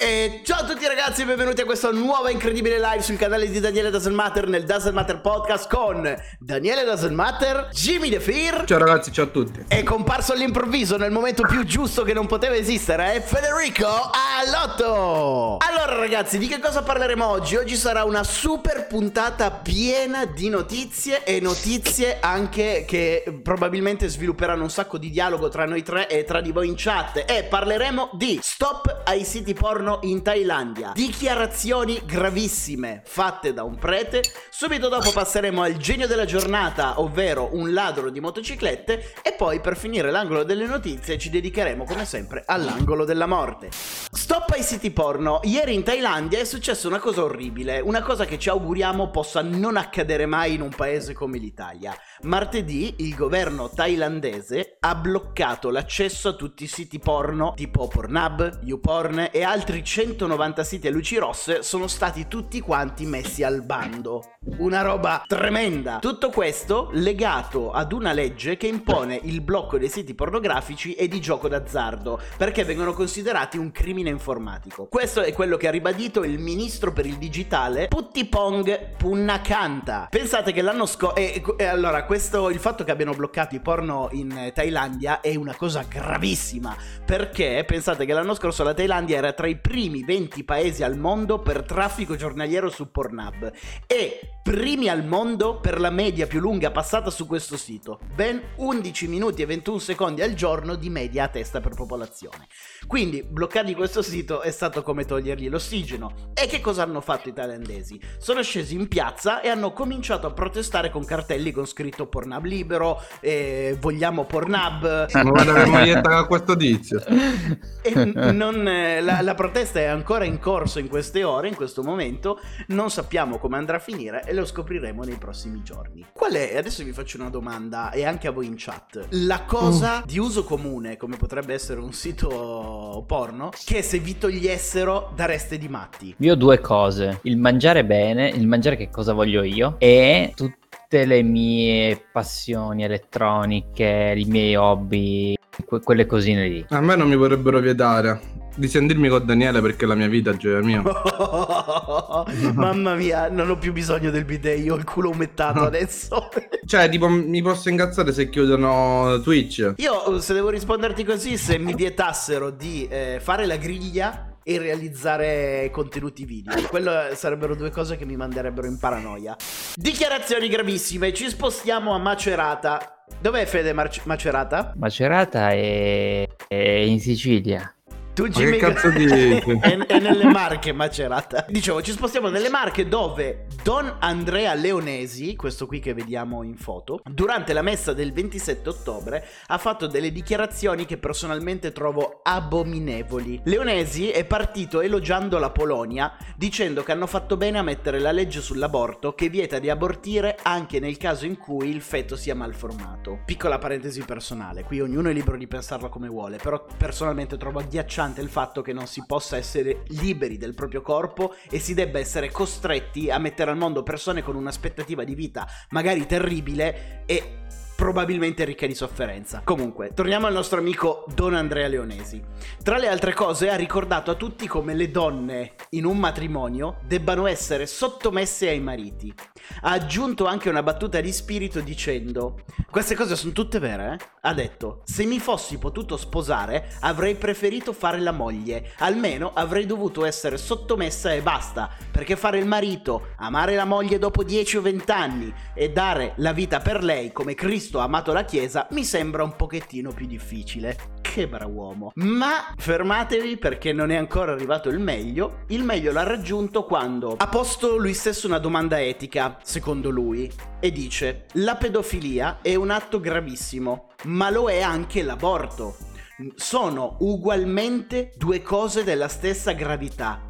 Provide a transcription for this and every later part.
E ciao a tutti ragazzi e benvenuti a questa nuova incredibile live sul canale di Daniele Doesn't Matter nel Doesn't Matter Podcast con Daniele Doesn't Matter, Jimmy The Fear Ciao ragazzi, ciao a tutti. È comparso all'improvviso nel momento più giusto che non poteva esistere, è Federico Allotto! Allora ragazzi, di che cosa parleremo oggi? Oggi sarà una super puntata piena di notizie e notizie anche che probabilmente svilupperanno un sacco di dialogo tra noi tre e tra di voi in chat e parleremo di stop ai siti porno in Thailandia, dichiarazioni gravissime fatte da un prete, subito dopo passeremo al genio della giornata, ovvero un ladro di motociclette. E poi per finire l'angolo delle notizie ci dedicheremo come sempre all'angolo della morte. Stop ai siti porno, ieri in Thailandia è successa una cosa orribile, una cosa che ci auguriamo possa non accadere mai in un paese come l'Italia. Martedì il governo thailandese ha bloccato l'accesso a tutti i siti porno tipo Pornhub, YouPorn e altri 190 siti a luci rosse sono stati tutti quanti messi al bando. Una roba tremenda. Tutto questo legato ad una legge che impone il blocco dei siti pornografici e di gioco d'azzardo, perché vengono considerati un crimine informatico. Questo è quello che ha ribadito il ministro per il digitale Puttipong Punnakanta. Pensate che l'anno scorso... E, e, allora, questo, il fatto che abbiano bloccato i porno in Thailandia è una cosa gravissima, perché pensate che l'anno scorso la Thailandia era tra i primi 20 paesi al mondo per traffico giornaliero su Pornhub e primi al mondo per la media più lunga passata su questo sito, ben 11 minuti e 21 secondi al giorno di media a testa per popolazione. Quindi bloccargli questo sito è stato come togliergli l'ossigeno. E che cosa hanno fatto i thailandesi? Sono scesi in piazza e hanno cominciato a protestare con cartelli con scritto Pornhub libero, eh, vogliamo Pornhub. Ma guarda che maglietta a questo tizio. E non, eh, la, la protesta è ancora in corso in queste ore, in questo momento, non sappiamo come andrà a finire e lo scopriremo nei prossimi giorni. Qual è, adesso vi faccio una domanda e anche a voi in chat, la cosa mm. di uso comune, come potrebbe essere un sito porno, che se vi togliessero dareste di matti? Io ho due cose, il mangiare bene, il mangiare che cosa voglio io e tutte le mie passioni elettroniche, i miei hobby, que- quelle cosine lì. A me non mi vorrebbero vietare di sentirmi con Daniele perché la mia vita è gioia mia. Mamma mia, non ho più bisogno del bidet, io ho il culo umettato adesso. cioè, tipo, mi posso incazzare se chiudono Twitch. Io, se devo risponderti così, se mi vietassero di eh, fare la griglia e realizzare contenuti video. Quello sarebbero due cose che mi manderebbero in paranoia. Dichiarazioni gravissime, ci spostiamo a Macerata. Dov'è Fede Mar- Macerata? Macerata è... è in Sicilia. Tu Jimmy che cazzo dici? è, è nelle Marche Macerata. Dicevo, ci spostiamo nelle Marche dove Don Andrea Leonesi, questo qui che vediamo in foto, durante la messa del 27 ottobre ha fatto delle dichiarazioni che personalmente trovo abominevoli. Leonesi è partito elogiando la Polonia dicendo che hanno fatto bene a mettere la legge sull'aborto che vieta di abortire anche nel caso in cui il feto sia malformato. Piccola parentesi personale, qui ognuno è libero di pensarlo come vuole, però personalmente trovo agghiacciante nonostante il fatto che non si possa essere liberi del proprio corpo e si debba essere costretti a mettere al mondo persone con un'aspettativa di vita magari terribile e probabilmente ricca di sofferenza. Comunque, torniamo al nostro amico Don Andrea Leonesi. Tra le altre cose ha ricordato a tutti come le donne in un matrimonio debbano essere sottomesse ai mariti. Ha aggiunto anche una battuta di spirito dicendo: Queste cose sono tutte vere, eh? Ha detto: Se mi fossi potuto sposare, avrei preferito fare la moglie. Almeno avrei dovuto essere sottomessa e basta. Perché fare il marito, amare la moglie dopo 10 o 20 anni e dare la vita per lei come Cristo ha amato la Chiesa mi sembra un pochettino più difficile. Che uomo. Ma fermatevi perché non è ancora arrivato il meglio. Il meglio l'ha raggiunto quando ha posto lui stesso una domanda etica, secondo lui, e dice: La pedofilia è un atto gravissimo, ma lo è anche l'aborto. Sono ugualmente due cose della stessa gravità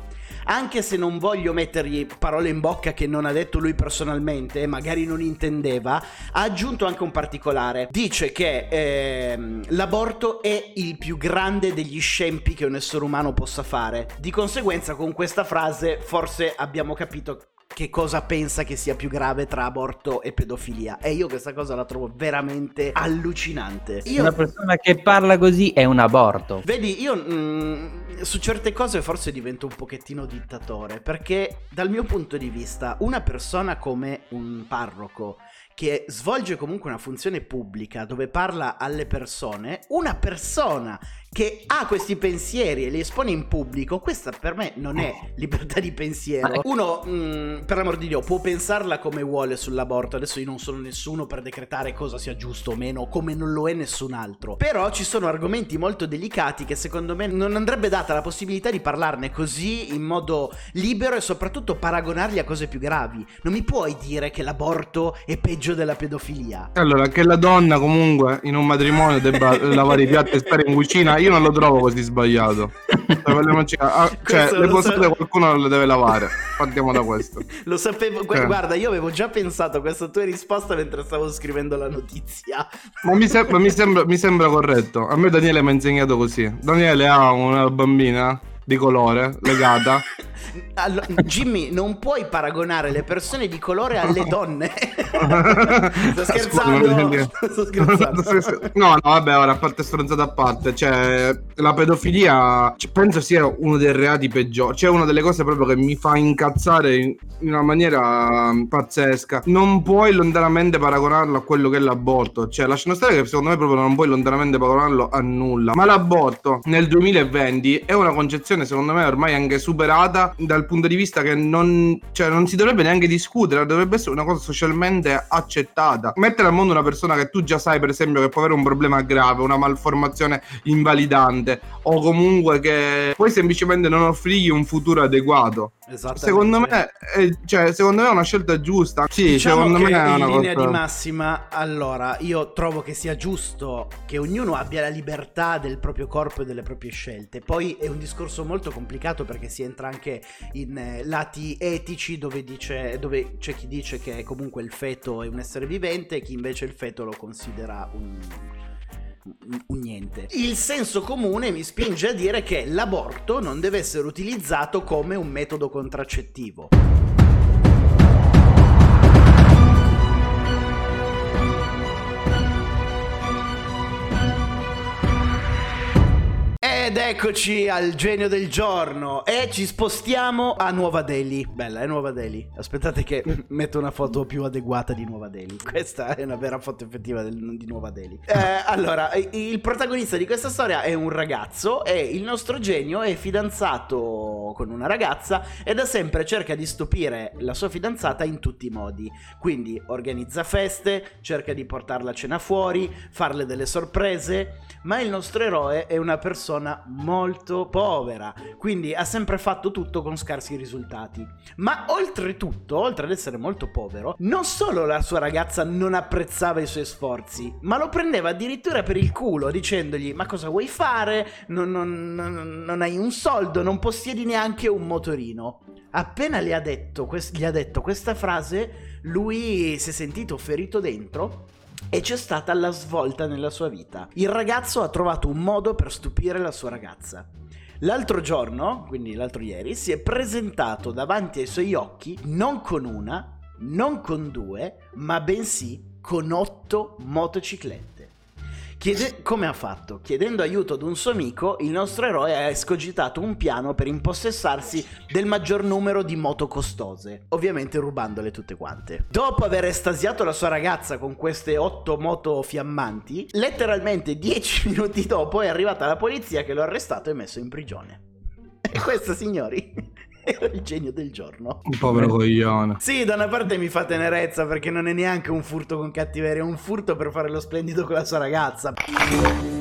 anche se non voglio mettergli parole in bocca che non ha detto lui personalmente, magari non intendeva, ha aggiunto anche un particolare. Dice che ehm, l'aborto è il più grande degli scempi che un essere umano possa fare. Di conseguenza, con questa frase, forse abbiamo capito che cosa pensa che sia più grave tra aborto e pedofilia. E io questa cosa la trovo veramente allucinante. Io... Una persona che parla così è un aborto. Vedi, io mh, su certe cose forse divento un pochettino dittatore, perché dal mio punto di vista una persona come un parroco che svolge comunque una funzione pubblica dove parla alle persone, una persona che ha questi pensieri e li espone in pubblico, questa per me non è libertà di pensiero. Uno, mh, mm, per l'amor di Dio, può pensarla come vuole sull'aborto. Adesso io non sono nessuno per decretare cosa sia giusto o meno, come non lo è nessun altro. Però ci sono argomenti molto delicati che secondo me non andrebbe data la possibilità di parlarne così in modo libero e soprattutto paragonarli a cose più gravi. Non mi puoi dire che l'aborto è peggio della pedofilia. Allora, che la donna comunque in un matrimonio debba lavare i piatti e stare in cucina io non lo trovo così sbagliato. ah, cioè, le posate so... qualcuno le deve lavare. Partiamo da questo. lo sapevo. Gu- cioè. Guarda, io avevo già pensato a questa tua risposta mentre stavo scrivendo la notizia. Ma mi, se- mi, sembra, mi sembra corretto. A me Daniele mi ha insegnato così. Daniele ha una bambina di colore legata allora, Jimmy, non puoi paragonare le persone di colore alle donne. Sto scherzando. Sto scherzando. No, no, vabbè, ora a parte stronzata a parte, cioè la pedofilia cioè, penso sia uno dei reati peggiori, cioè una delle cose proprio che mi fa incazzare in, in una maniera um, pazzesca. Non puoi lontanamente paragonarlo a quello che è l'aborto, cioè lasciano stare che secondo me proprio non puoi lontanamente paragonarlo a nulla. Ma l'aborto nel 2020 è una concezione secondo me ormai anche superata dal punto di vista che non, cioè, non si dovrebbe neanche discutere, dovrebbe essere una cosa socialmente accettata. Mettere al mondo una persona che tu già sai, per esempio, che può avere un problema grave, una malformazione invalidante, o comunque che puoi semplicemente non offrirgli un futuro adeguato. Secondo me, è, cioè, secondo me è una scelta giusta. Sì, diciamo secondo me è una in linea cosa... di massima, allora, io trovo che sia giusto che ognuno abbia la libertà del proprio corpo e delle proprie scelte. Poi è un discorso molto complicato perché si entra anche in eh, lati etici dove, dice, dove c'è chi dice che comunque il feto è un essere vivente e chi invece il feto lo considera un un niente. Il senso comune mi spinge a dire che l'aborto non deve essere utilizzato come un metodo contraccettivo. Ed eccoci al genio del giorno e ci spostiamo a Nuova Delhi. Bella, è Nuova Delhi. Aspettate che metto una foto più adeguata di Nuova Delhi. Questa è una vera foto effettiva del, di Nuova Delhi. Eh, allora, il protagonista di questa storia è un ragazzo e il nostro genio è fidanzato con una ragazza e da sempre cerca di stupire la sua fidanzata in tutti i modi. Quindi organizza feste, cerca di portarla a cena fuori, farle delle sorprese, ma il nostro eroe è una persona molto povera, quindi ha sempre fatto tutto con scarsi risultati. Ma oltretutto, oltre ad essere molto povero, non solo la sua ragazza non apprezzava i suoi sforzi, ma lo prendeva addirittura per il culo dicendogli ma cosa vuoi fare? Non, non, non, non hai un soldo, non possiedi neanche un motorino. Appena gli ha, detto, gli ha detto questa frase, lui si è sentito ferito dentro e c'è stata la svolta nella sua vita. Il ragazzo ha trovato un modo per stupire la sua ragazza. L'altro giorno, quindi l'altro ieri, si è presentato davanti ai suoi occhi non con una, non con due, ma bensì con otto motociclette. Chiede- come ha fatto? Chiedendo aiuto ad un suo amico, il nostro eroe ha escogitato un piano per impossessarsi del maggior numero di moto costose, ovviamente rubandole tutte quante. Dopo aver estasiato la sua ragazza con queste otto moto fiammanti, letteralmente dieci minuti dopo è arrivata la polizia che lo ha arrestato e messo in prigione. E questo, signori, era il genio del giorno. Un povero coglione. Sì, da una parte mi fa tenerezza perché non è neanche un furto con cattiveria, è un furto per fare lo splendido con la sua ragazza.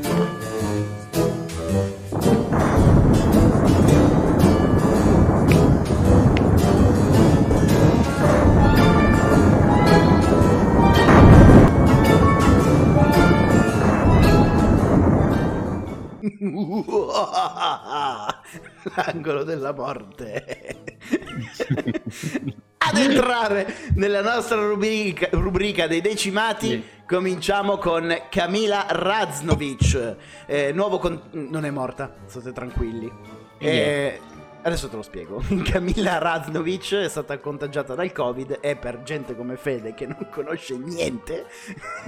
L'angolo della morte. Ad entrare nella nostra rubrica, rubrica dei decimati, sì. cominciamo con Camila Raznovic. Eh, nuovo con... non è morta, state tranquilli. Eh, Adesso te lo spiego. Camilla Raznovic è stata contagiata dal Covid e per gente come Fede che non conosce niente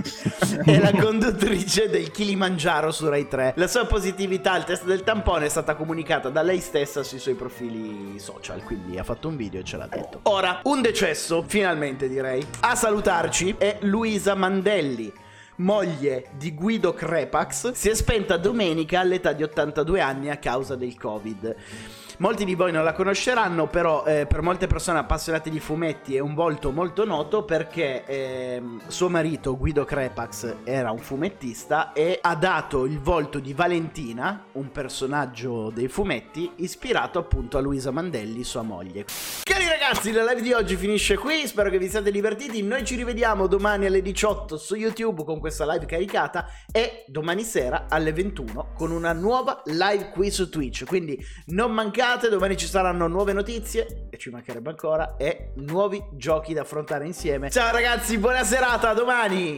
è la conduttrice del Kilimangiaro su Rai 3. La sua positività al test del tampone è stata comunicata da lei stessa sui suoi profili social, quindi ha fatto un video e ce l'ha detto. Ora, un decesso, finalmente direi. A salutarci è Luisa Mandelli moglie di Guido Crepax, si è spenta domenica all'età di 82 anni a causa del Covid. Molti di voi non la conosceranno, però eh, per molte persone appassionate di fumetti è un volto molto noto perché eh, suo marito Guido Crepax era un fumettista e ha dato il volto di Valentina, un personaggio dei fumetti, ispirato appunto a Luisa Mandelli, sua moglie. Cari ragazzi, la live di oggi finisce qui, spero che vi siate divertiti, noi ci rivediamo domani alle 18 su YouTube con questa live caricata e domani sera alle 21 con una nuova live qui su Twitch, quindi non mancate domani ci saranno nuove notizie, e ci mancherebbe ancora, e nuovi giochi da affrontare insieme. Ciao ragazzi, buona serata, a domani!